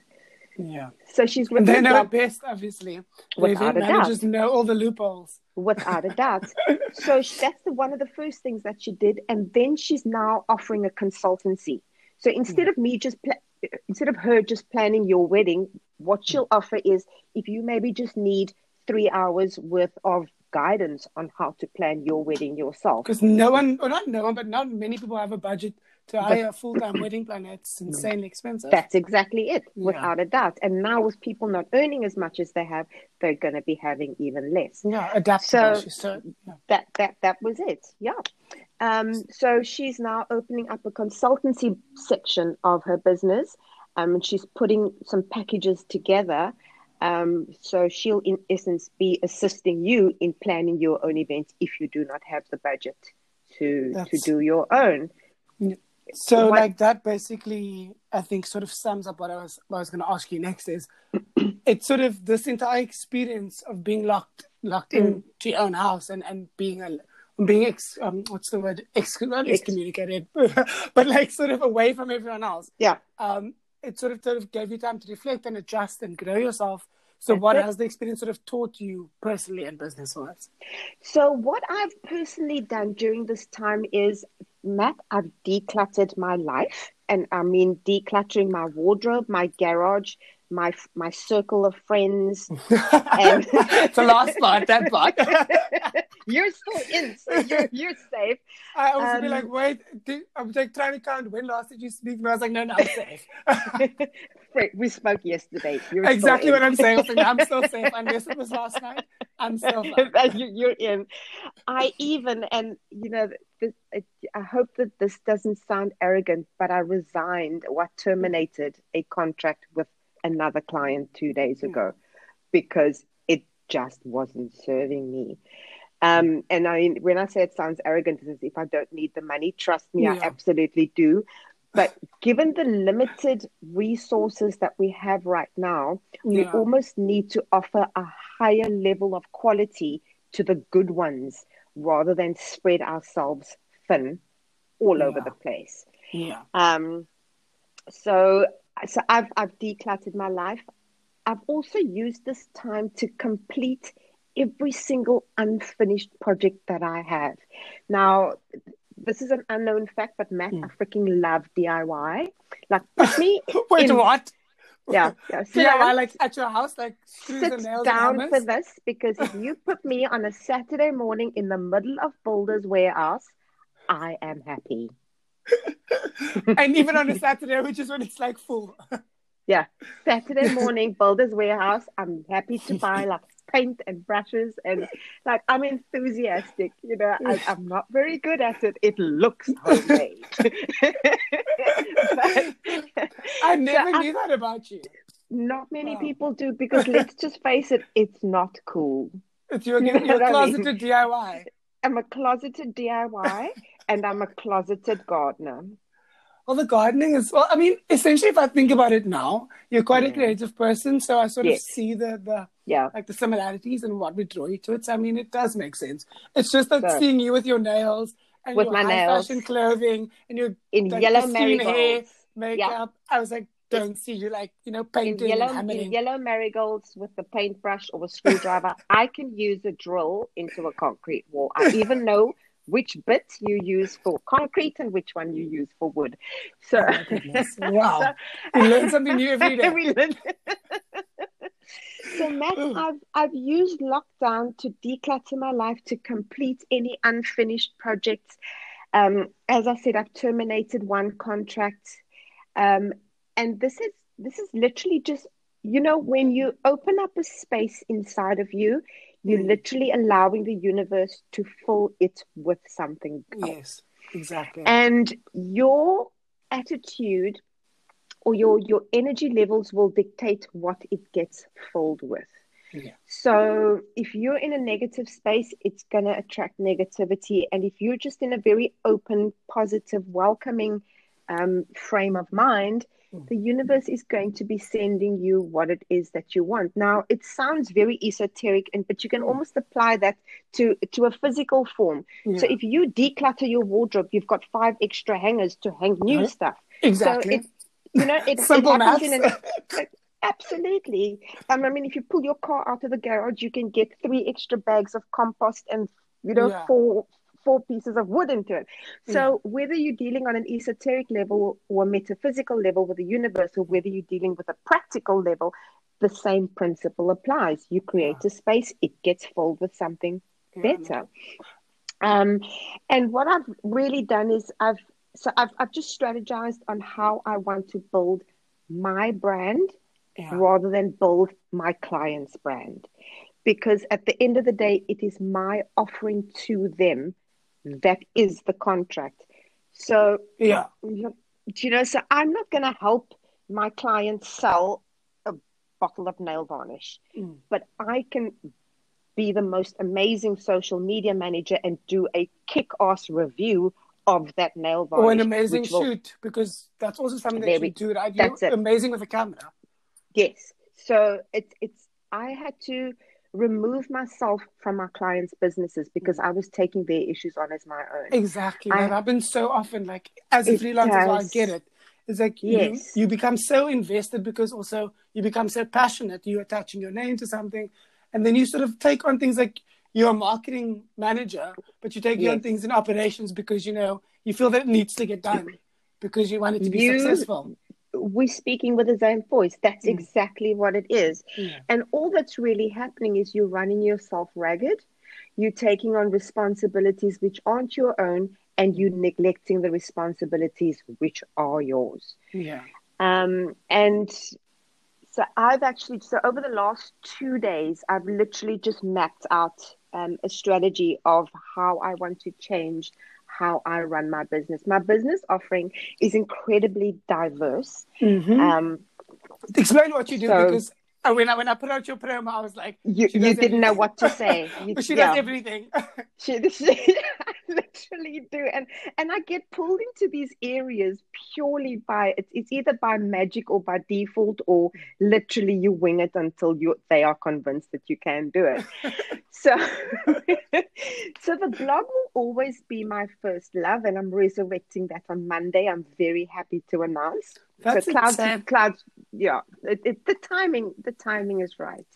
Yeah. So she's they know it best, obviously. Without a doubt. managers know all the loopholes. without a doubt. so that's the, one of the first things that she did, and then she's now offering a consultancy. So instead of me just pla- instead of her just planning your wedding, what she'll offer is if you maybe just need three hours worth of guidance on how to plan your wedding yourself. Because no one, or not no one, but not many people have a budget to hire a full time wedding planner. It's insanely expensive. That's exactly it, Yeah. without a doubt. And now with people not earning as much as they have, they're going to be having even less. yeah, adaptable. So- so, yeah. that that that was it yeah um so she's now opening up a consultancy section of her business um and she's putting some packages together um so she'll in essence be assisting you in planning your own event if you do not have the budget to to do your own So, What- like that, basically, I think sort of sums up what I was what I was going to ask you next. Is it's sort of this entire experience of being locked locked Mm. into your own house and and being a being ex um what's the word ex not Ex- excommunicated but like sort of away from everyone else. yeah Um, it sort of sort of gave you time to reflect and adjust and grow yourself. So, That's what it. has the experience sort of taught you personally and business wise? So, what I've personally done during this time is, Matt, I've decluttered my life. And I mean, decluttering my wardrobe, my garage, my my circle of friends. And the last part, that part. you're still in, so you're, you're safe. I also be Um, like, wait, did, I'm like trying to count when last did you speak? And I was like, no, no, I'm safe. We spoke yesterday. You're exactly what I'm saying. I was like, I'm still safe. Unless it was last night, I'm still you're in. I even, and you know, this, I hope that this doesn't sound arrogant, but I resigned What terminated a contract with another client two days ago because it just wasn't serving me. Um, and I mean, when I say it sounds arrogant, it's as if I don't need the money. Trust me, Yeah. I absolutely do. But given the limited resources that we have right now, we almost need to offer a higher level of quality to the good ones rather than spread ourselves thin all over the place. Yeah. Um, so, so I've I've decluttered my life. I've also used this time to complete every single unfinished project that I have. Now, this is an unknown fact, but Matt, Hmm. I freaking love DIY. Like, put me, Wait, In- what? yeah, yeah. So now like at your house, like sit down for this because if you put me on a Saturday morning in the middle of Builders Warehouse, I am happy. and even on a Saturday, which is when it's like full. Yeah, Saturday morning, Builders Warehouse. I'm happy to buy like paint and brushes and like I'm enthusiastic. You know, I, I'm not very good at it. It looks homemade. But- I never So I- knew that about you. not many Wow. people do because let's just face it, it's not cool. It's your, You know what I mean? closeted DIY. I'm a closeted DIY and I'm a closeted gardener. Well, the gardening is well. I mean, essentially, if I think about it now, you're quite a creative person, so I sort Yes. of see the the Yeah. like the similarities and what we draw you to it. So I mean, it does make sense. It's just that So- seeing you with your nails and With your my high nails. fashion clothing and your In like, yellow pristine hair, makeup. I was like, don't see you like you know in painting yellow, in yellow marigolds with the paintbrush or a screwdriver, I can use a drill into a concrete wall. I even know which bit you use for concrete and which one you use for wood. So, Oh. Wow. You learn something new every day. We learn- so Matt, I've I've used lockdown to declutter my life to complete any unfinished projects. Um, as I said, I've terminated one contract, um, and this is this is literally just you know when you open up a space inside of you, you're Mm. literally allowing the universe to fill it with something else. Yes, exactly. And your attitude or your your energy levels will dictate what it gets filled with. Yeah. So if you're in a negative space, it's going to attract negativity. And if you're just in a very open, positive, welcoming um, frame of mind. The universe is going to be sending you what it is that you want. Now, it sounds very esoteric, and but you can almost apply that to to a physical form. So if you declutter your wardrobe, you've got five extra hangers to hang new Mhm. stuff. exactly. So it, you know, it, it Simple happens in an, absolutely. Um, I mean, if you pull your car out of the garage, you can get three extra bags of compost and you know Yeah. four four pieces of wood into it. So whether you're dealing on an esoteric level or a metaphysical level with the universe, or whether you're dealing with a practical level, the same principle applies. You create a space, it gets filled with something Yeah. better. Um, and what I've really done is I've so I've I've just strategized on how I want to build my brand Yeah. rather than build my client's brand. Because at the end of the day, it is my offering to them that is the contract. So Yeah. you you know, so I'm not going to help my client sell a bottle of nail varnish, Mm. but I can be the most amazing social media manager and do a kick ass review of that nail varnish. Or an amazing will- shoot because that's also something that you we- do, right? You're it. amazing with a camera. Yes. So it's it's I had to remove myself from my clients' businesses because mm. I was taking their issues on as my own. Exactly. I- that happens so often. Like as a freelancer, I get it. It's like Yes. you, you become so invested because also you become so passionate. You're attaching your name to something, and then you sort of take on things like you're a marketing manager, but you take on things in operations because you know you feel that it needs to get done because you want it to be You- successful. We're speaking with the same voice. That's Mm. exactly what it is. Yeah. And all that's really happening is you're running yourself ragged. You're taking on responsibilities which aren't your own, and you're neglecting the responsibilities which are yours. Yeah. Um, and so I've actually, so over the last two days, I've literally just mapped out um, a strategy of how I want to change how I run my business. My business offering is incredibly diverse. Mm-hmm. Um, Explain what you do So- because uh, when I when I put out your promo, I was like, You, you didn't know what to say. You, she yeah. does everything. She, she, literally do, and and I get pulled into these areas purely by it's, it's either by magic or by default, or literally you wing it until you they are convinced that you can do it. so, so the blog will always be my first love, and I'm resurrecting that on Monday. I'm very happy to announce. That's so clouds, yeah. It, it, the timing, the timing is right.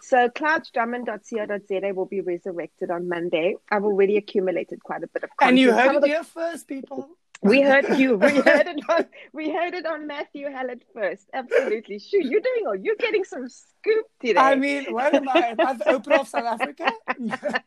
So cloudsdrummond.co.za will be resurrected on Monday. I've already accumulated quite a bit of content. And you heard it here first, people. we heard you. We heard it on. We heard it on Matthew Hallett first. Absolutely. Sure, you're doing. all. You're getting some scoop today. I mean, what am I? Am I the Oprah of South Africa?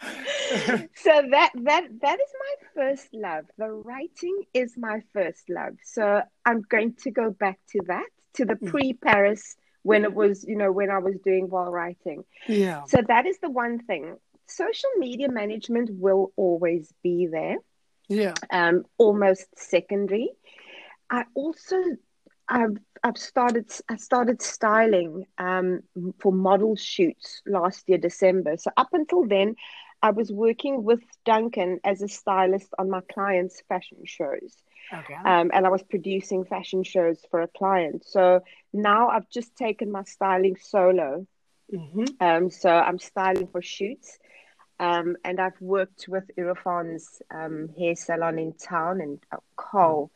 so that that that is my first love. The writing is my first love. So I'm going to go back to that to the hmm. pre Paris when it was you know when I was doing while writing. yeah. So that is the one thing. Social media management will always be there, Yeah. um, almost secondary. I also I've I've started I started styling um, for model shoots last year December. So up until then, I was working with Duncan as a stylist on my clients' fashion shows Okay. um, and I was producing fashion shows for a client. So now I've just taken my styling solo. hmm Um, so I'm styling for shoots. Um, and I've worked with Irafon's um, hair salon in town and uh, Cole.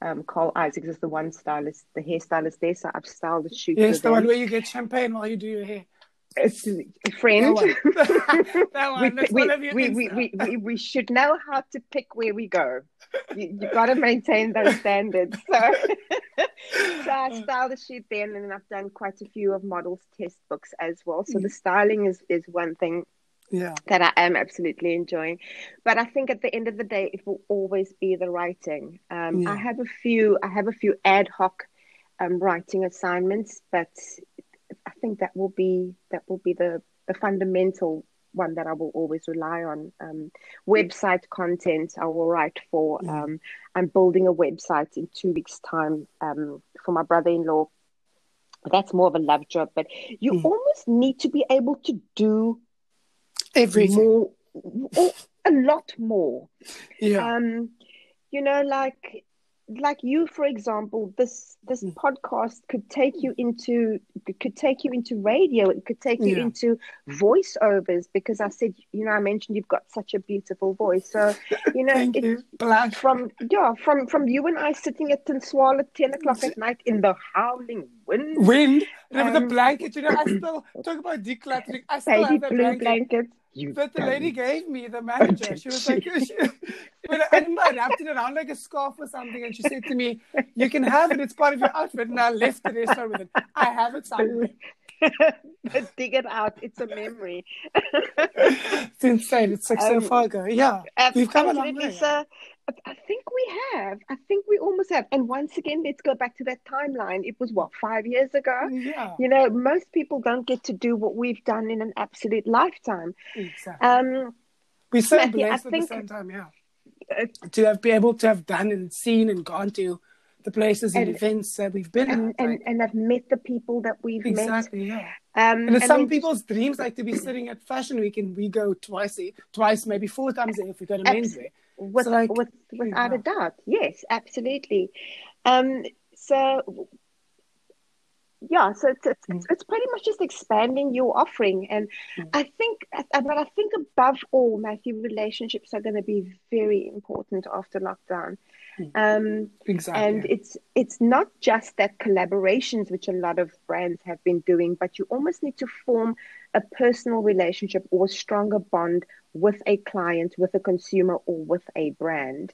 Um, Cole Isaacs is the one stylist, the hairstylist there. So I've styled the shoot. Yes, the one where you get champagne while you do your hair. It's a friend. That one. we, we, one of your we, we, we, should know how to pick where we go. You, you got to maintain those standards. So, so I styled the shoot then, and then I've done quite a few of models' test books as well. So the styling is, is one thing Yeah. that I am absolutely enjoying. But I think at the end of the day, it will always be the writing. Um, Yeah. I have a few. I have a few ad hoc um, writing assignments, but I think that will be that will be the the fundamental one that I will always rely on. Um, website content I will write for. Mm. Um, I'm building a website in two weeks' time um, for my brother-in-law. That's more of a love job, but you Mm. almost need to be able to do Everything. more or a lot more Yeah. um you know like like you for example this this Mm. podcast could take you into could take you into radio it could take you Yeah. into voiceovers because i said you know i mentioned you've got such a beautiful voice so you know Thank you. From yeah from from you and i sitting at Tinswal at 10 o'clock at night in the howling wind Wind. And with a blanket, you know, I still talk about decluttering. I still have blue blanket. blanket you That the lady gave me, the manager, she was like, she, when I, I wrapped it around like a scarf or something, and she said to me, "You can have it; it's part of your outfit." And I left the restaurant with it. I have it somewhere. dig it out it's a memory It's insane. It's like so Um, far ago. Yeah, we've come a long way. So I think we have. I think we almost have. And once again, let's go back to that timeline. It was what five years ago. Yeah, You know, most people don't get to do what we've done in an absolute lifetime. exactly. Um, We're so Matthew, I blessed at think- the same time. Yeah, to have been able to have done and seen and gone to the places and, And- events that we've been and, at. and and I've met the people that we've met. exactly. Yeah. Um, And it's some then- people's dreams like to be sitting at Fashion Week and we go twice, twice maybe four times a year if we go to menswear. with, So, like, with without a doubt yes absolutely um so yeah so it's, it's, Mm. it's, it's pretty much just expanding your offering and Mm. i think but i think above all matthew relationships are going to be very important after lockdown Mm. um Exactly. and it's it's not just that collaborations which a lot of brands have been doing but you almost need to form a personal relationship or a stronger bond with a client with a consumer or with a brand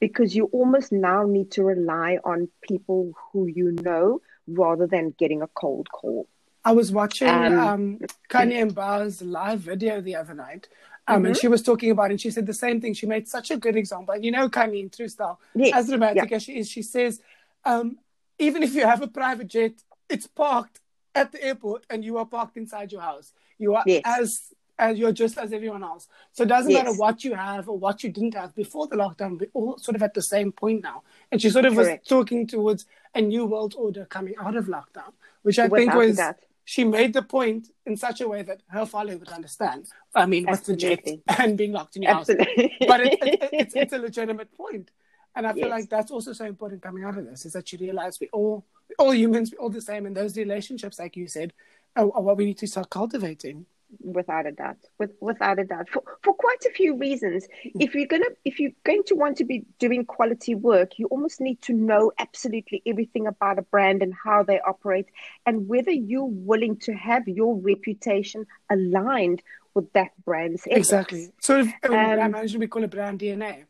because you almost now need to rely on people who you know rather than getting a cold call I was watching Um, um, Kanye and Bauer's live video the other night, um, Mm-hmm. and she was talking about it. And she said the same thing. She made such a good example. You know, Khanyi in True Style, Yes, as dramatic as she is, she says, um, even if you have a private jet, it's parked at the airport, and you are parked inside your house. You are Yes. as as you're just as everyone else. So it doesn't Yes. matter what you have or what you didn't have before the lockdown. We're all sort of at the same point now. And she sort of Correct. was talking towards a new world order coming out of lockdown, which I think Without a was doubt. she made the point in such a way that her father would understand. I mean, what's the jet and being locked in your house. But it, it, it's, it's a legitimate point. And I feel Yes. like that's also so important coming out of this is that you realize we all, all humans, we're all the same. And those relationships, like you said, are, are what we need to start cultivating. Without a doubt with, without a doubt for, for quite a few reasons if you're gonna if you're going to want to be doing quality work you almost need to know absolutely everything about a brand and how they operate and whether you're willing to have your reputation aligned with that brand's ethics. Exactly. so of, um, Um, brand management, we call it brand DNA.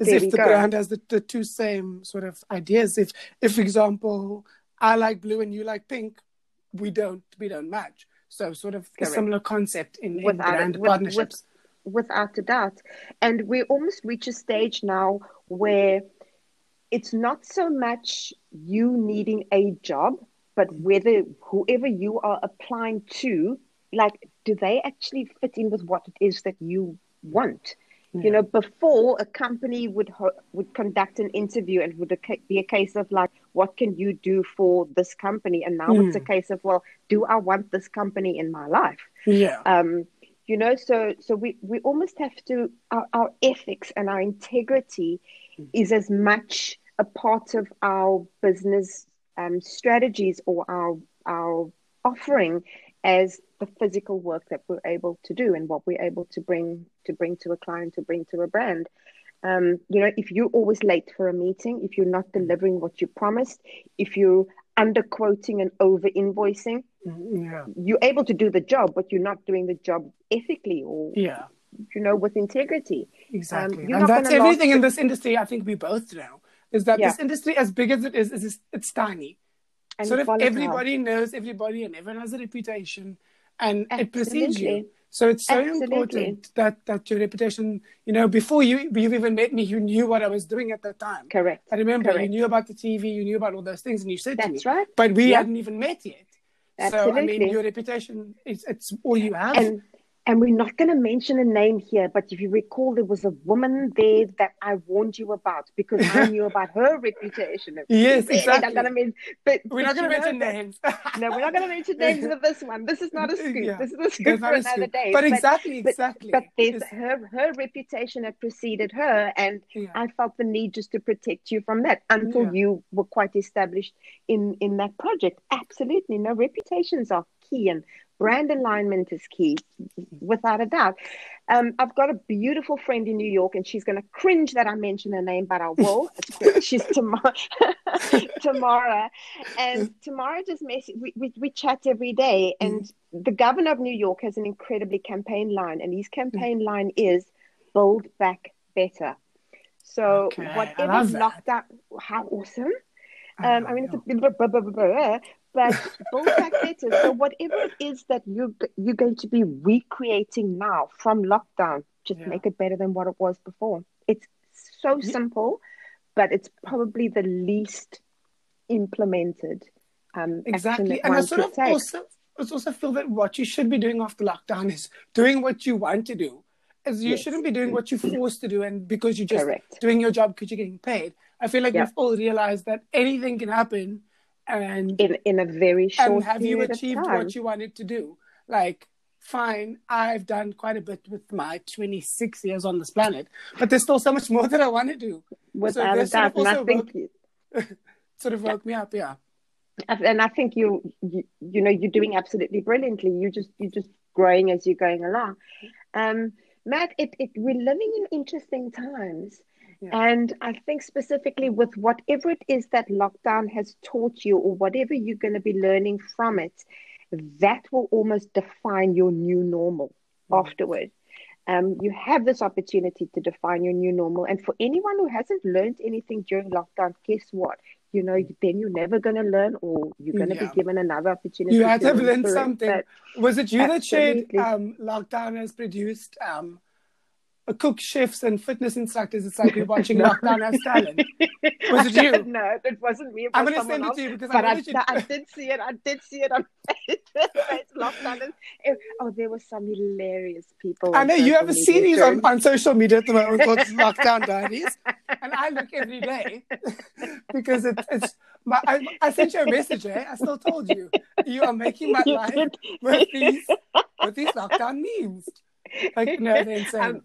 As if the go. brand has the, the two same sort of ideas. If, if, for example, I like blue and you like pink, we don't, we don't match. So sort of a similar concept in, in Without a- brand with- partnerships. without a doubt. And we almost reach a stage now where it's not so much you needing a job, but whether whoever you are applying to, like, do they actually fit in with what it is that you want? You know, before a company would ho- would conduct an interview and would a be a case of like, what can you do for this company? And now it's a case of, well, do I want this company in my life? yeah. um, you know so so we we almost have to our, our ethics and our integrity is as much a part of our business um, strategies or our our offering as the physical work that we're able to do and what we're able to bring to bring to a client to bring to a brand um, you know if you're always late for a meeting if you're not delivering what you promised if you're under quoting and over invoicing yeah. you're able to do the job, but you're not doing the job ethically or Yeah. you know with integrity. Exactly. you're and that's everything in this industry, I think we both know, is that Yeah. this industry, as big as it is, is, is it's tiny. And sort of volatile. everybody knows everybody and everyone has a reputation and it precedes you. So it's so Absolutely. important that, that your reputation, you know, before you you've even met me, you knew what I was doing at that time. Correct. I remember you knew about the TV, you knew about all those things, and you said to me, That's right. but we Yeah. hadn't even met yet. Absolutely. So I mean, your reputation is it's all you have. And and we're not going to mention a name here, but if you recall, there was a woman there that I warned you about because I knew about her reputation. Yes, exactly. Gonna men- but, We're not going to mention that- names. No, we're not going to mention names with this one. This is not a scoop. Yeah. This is a scoop for a another scoop. day. But exactly, but- exactly. But there's It's- her her reputation had preceded her, and Yeah. I felt the need just to protect you from that until Yeah. you were quite established in in that project. Absolutely, no reputations are key, and brand alignment is key, without a doubt. Um, I've got a beautiful friend in New York, and she's going to cringe that I mention her name, but I will. She's Tamara, Tamara, and Tamara just mess- we, we we chat every day, and the governor of New York has an incredibly campaign line, and his campaign line is "Build Back Better." So Okay, I whatever love that. how awesome! I Um, I mean, it's a blah, blah, blah, but build back better. So whatever it is that you you're going to be recreating now from lockdown, just Yeah. make it better than what it was before. It's so Yeah. simple, but it's probably the least implemented. Um, Exactly. And I sort of take. also, I also feel that what you should be doing after lockdown is doing what you want to do. As you Yes. shouldn't be doing what you're forced to do and because you're just Correct. doing your job because you're getting paid. I feel like Yeah. we've all realized that anything can happen and in in a very short time. and have you achieved what you wanted to do? Like, fine, I've done quite a bit with my 26 years on this planet, but there's still so much more that I want to do. Without a this sort of and I think Sort of woke me up, yeah. and I think you, you you know you're doing absolutely brilliantly. You just you're just growing as you're going along. Um, Matt, it, it we're living in interesting times, Yeah. and I think specifically with whatever it is that lockdown has taught you, or whatever you're going to be learning from it, that will almost define your new normal afterward. Um, you have this opportunity to define your new normal, and for anyone who hasn't learned anything during lockdown, guess what? You know, then you're never going to learn, or you're going to Yeah. be given another opportunity. You had to have learn learned it. something. Was it you that shared um, lockdown has produced um, cook, chefs, and fitness instructors. It's like we're watching Lockdown as talent. Was it you? No, it wasn't me. It I'm going to send it to you because I I, you. I did see it. I did see it on. Lockdown. Oh, there were some hilarious people. I know you have a series on, on social media at the moment called Lockdown Diaries, and I look every day because it, it's. My, I, I sent you a message. Eh? I still told you you are making my life with these with these lockdown memes. Like no, they're insane. Um,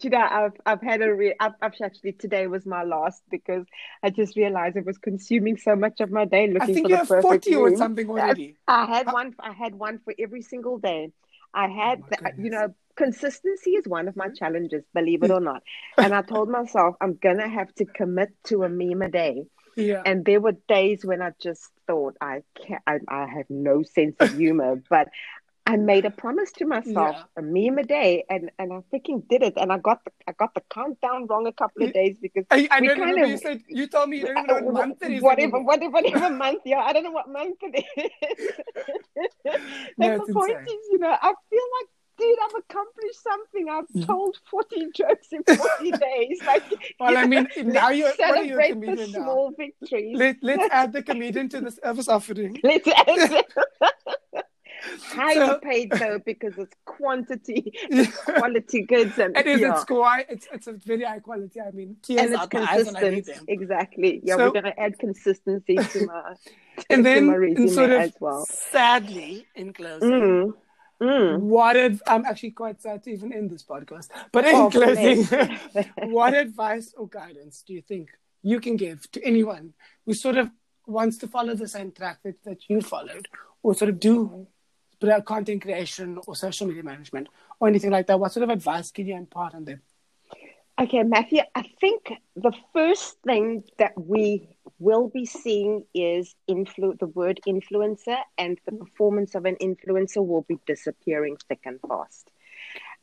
you know, I've I've had a re- I've, I've actually today was my last because I just realized it was consuming so much of my day looking I think for you the have perfect forty or something already. I had Uh, one. I had one for every single day. I had, my the, you know, consistency is one of my challenges, believe it or not. And I told myself I'm gonna have to commit to a meme a day. Yeah. And there were days when I just thought I can't. I, I have no sense of humor, but I made a promise to myself Yeah. a meme a day, and and I freaking did it. And I got the, I got the countdown wrong a couple of days because I, I we know. kind Remember of- you said you told me you don't know what month it is. whatever, anymore. whatever, whatever month. Yeah, I don't know what month it is. No, and the point insane. is, you know, I feel like, dude, I've accomplished something. I've Mhm. told 40 jokes in 40 days. Like, Well, I mean, now you're are you a celebrate the comedian now? small victories. Let, let's add the comedian to the service offering. Let's add highly paid though because it's quantity, quality goods, and It is. yeah. It's quite. It's it's a very high quality. I mean, and it's out my I consistent. them. Exactly. Yeah, So- we're gonna add consistency to my And to then, my in resume sort of as well. sadly, in closing, Mm. Mm. what ad- I'm actually quite sad to even end this podcast. But in Oh, closing, what advice or guidance do you think you can give to anyone who sort of wants to follow the same track that, that you followed, or sort of do content creation or social media management or anything like that? What sort of advice can you impart on them? Okay, Matthew, I think the first thing that we will be seeing is influ- the word influencer, and the performance of an influencer will be disappearing thick and fast.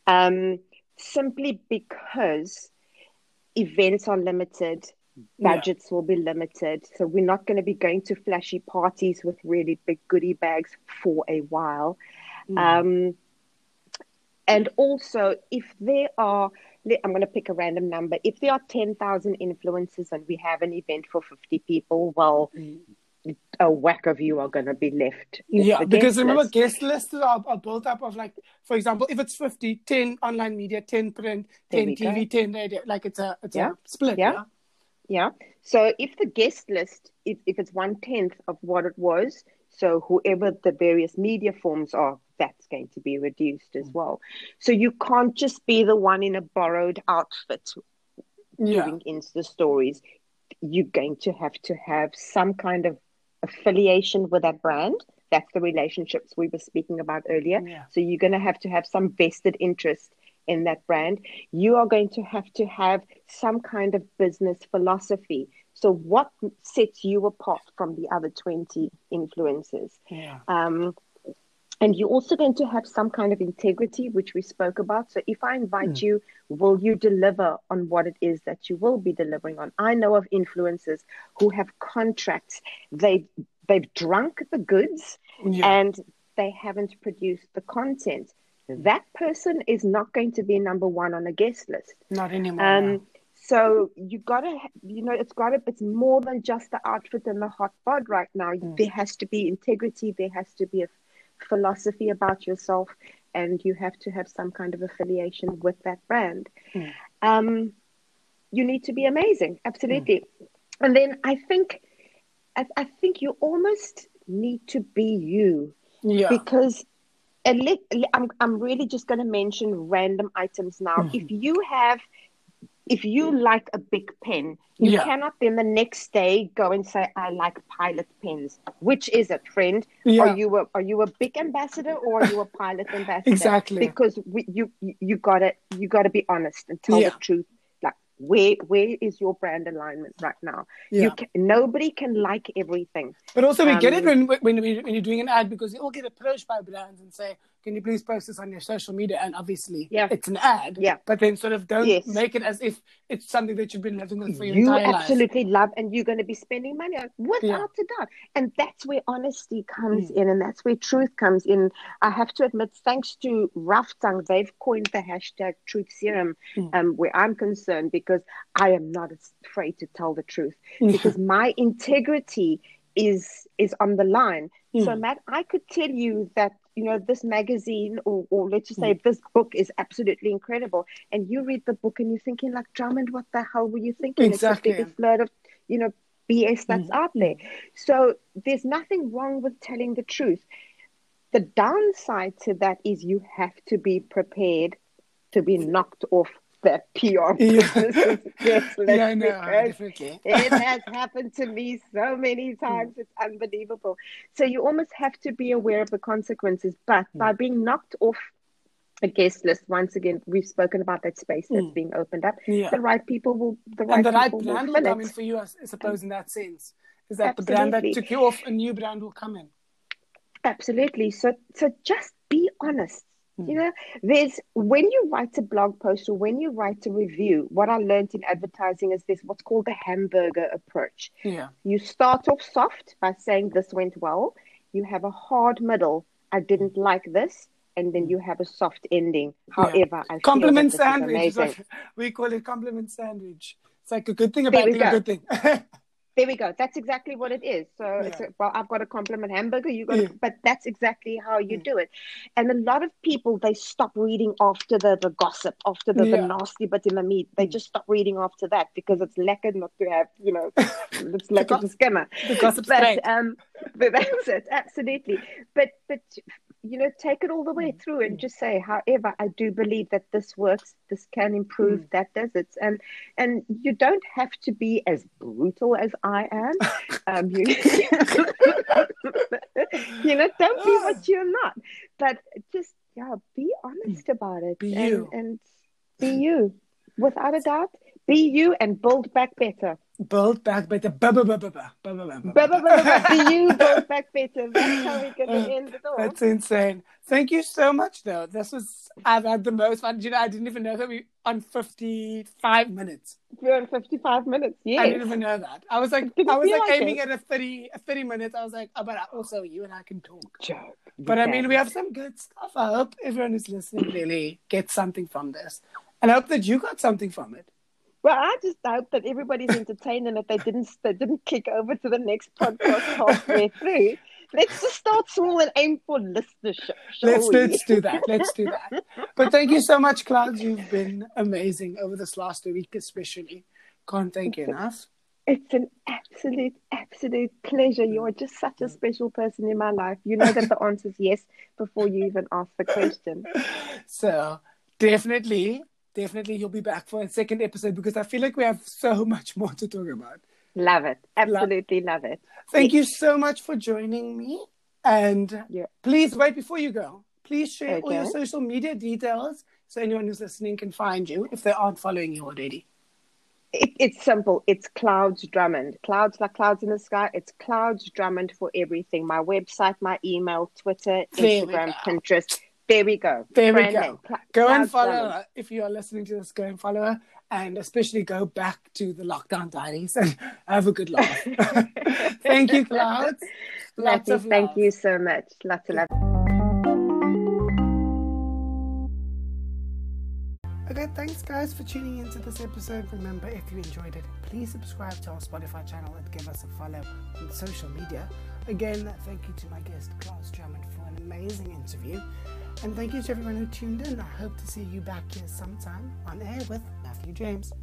Um, simply because events are limited, Yeah. budgets will be limited. So we're not going to be going to flashy parties with really big goodie bags for a while. Um, and also, if there are, I'm going to pick a random number. If there are 10,000 influencers and we have an event for 50 people, well, a whack of you are going to be left. Yeah, because guest remember, list. guest lists are, are built up of like, for example, if it's 50, 10 online media, 10 print, 10 TV, go. 10 radio. Like it's a it's Yeah. a split. Yeah. Yeah. Yeah. So if the guest list, if, if it's one tenth of what it was, so whoever the various media forms are, that's going to be reduced Mm. as well. So you can't just be the one in a borrowed outfit Yeah. doing Insta stories. You're going to have to have some kind of affiliation with that brand. That's the relationships we were speaking about earlier. Yeah. So you're going to have to have some vested interest in that brand. You are going to have to have some kind of business philosophy. So what sets you apart from the other 20 influencers? Yeah. Um, and you're also going to have some kind of integrity, which we spoke about. So if I invite you, will you deliver on what it is that you will be delivering on? I know of influencers who have contracts. They they've drunk the goods Yeah. and they haven't produced the content. That person is not going to be number one on a guest list. Not anymore. Um, no. so you gotta, you know, it's gotta, it's more than just the outfit and the hot bod right now. There has to be integrity. There has to be a philosophy about yourself, and you have to have some kind of affiliation with that brand. Mm. Um, you need to be amazing, absolutely. And then I think, I, I think you almost need to be you Yeah. because and let, I'm, I'm really just going to mention random items now. Mhm. If you have, if you like a big pen, you Yeah. cannot then the next day go and say, I like pilot pens. Which is it, friend? Yeah. Are you a, are you a big ambassador or are you a pilot ambassador? Exactly. Because we, you, you you gotta, you gotta be honest and tell Yeah. the truth. Where, where is your brand alignment right now? Yeah. You can, nobody can like everything. But also, we get it Um, when, when, when you're doing an ad because you all get approached by brands and say, can you please post this on your social media? And obviously, Yeah. it's an ad. Yeah. But then sort of don't Yes. make it as if it's something that you've been living with for your you entire life. absolutely love and you're going to be spending money on without a doubt and that's where honesty comes Mm. in and that's where truth comes in i have to admit thanks to Raftang, they've coined the hashtag truth serum Mm. um, where i'm concerned because i am not afraid to tell the truth because my integrity is is on the line so Mm. matt i could tell you that you know this magazine or, or let's just say Mm. this book is absolutely incredible and you read the book and you're thinking like drummond what the hell were you thinking Exactly. it's the biggest load of you know bs that's Mm. out there so there's nothing wrong with telling the truth the downside to that is you have to be prepared to be knocked off that PR Yeah. business. yeah, frank. definitely. It has happened to me so many times. It's unbelievable. So you almost have to be aware of the consequences. But by being knocked off a guest list, once again, we've spoken about that space that's Mm. being opened up. Yeah. The right people will, the right and the right people brand will will come in for you, I suppose, in that sense. Is that the brand that took you off, a new brand will come in. Absolutely. So, so just be honest. Mm. You know, there's when you write a blog post or when you write a review, what I learned in advertising is this what's called the hamburger approach. Yeah. You start off soft by saying this went well. You have a hard middle. I didn't like this. And then you have a soft ending. However, I feel Compliment sandwich. is amazing. what we call it compliment sandwich. It's like a good thing, about we thing, a good thing. There we go. That's exactly what it is. So, it's Yeah. a, well, I've got a compliment hamburger. You got, Yeah. but that's exactly how you do it. And a lot of people they stop reading after the, the gossip, after the, the nasty bit in the meat. They Mm. just stop reading after that because it's lekker not to have, you know, it's lekker gossip- to skimmer. the gossip's But um, but that's it, absolutely. But but you know, take it all the way through and just say, however, I do believe that this works. This can improve. Mm. That does it. And and you don't have to be as brutal as I am. Um, you, you know, don't be what you're not. But just yeah, be honest about it. Be and, you. and be you, without a doubt. Be you and build back better. Build back better. Ba- ba- ba- ba- ba- ba- ba- ba- ba- blah, blah, blah, blah. You, ba. build back better. That's how we're going to end it all. That's insane. Thank you so much, though. This was, I've had the most fun. You know, I didn't even know that we on 55 minutes. We're on 55 minutes. Yeah, I didn't even know that. I was like, I was like like aiming it. at a 30, a 30 minutes. I was like, oh, but I- also you and I can talk. Joke. But I mean, we have some good stuff. I hope everyone who's listening really gets something from this. And I hope that you got something from it. Well, I just hope that everybody's entertained and that they didn't they didn't kick over to the next podcast halfway through. Let's just start small and aim for listenership. Let's, we? let's do that. Let's do that. But thank you so much, Clouds. You've been amazing over this last week, especially. Can't thank you enough. It's an absolute, absolute pleasure. You're just such a special person in my life. You know that the answer is yes before you even ask the question. So definitely, definitely you'll be back for a second episode because I feel like we have so much more to talk about. Love it. Absolutely love it. Thank you so much for joining me. And Yeah. please wait before you go. Please share all your social media details so anyone who's listening can find you if they aren't following you already. It, it's simple. It's Clouds Drummond. Clouds like clouds in the sky. It's Clouds Drummond for everything. My website, my email, Twitter, Instagram. Pinterest. There we go. There we go. Go and follow her. Uh, if you are listening to this, go and follow her. And especially go back to the lockdown diaries and have a good laugh. Thank you, Clouds. Lots Matthew, of thank love. you so much. Lots of love. Okay, thanks guys for tuning into this episode. Remember, if you enjoyed it, please subscribe to our Spotify channel and give us a follow on social media. Again, thank you to my guest, Clouds Drummond, for an amazing interview. And thank you to everyone who tuned in. I hope to see you back here sometime on air with Matthew James.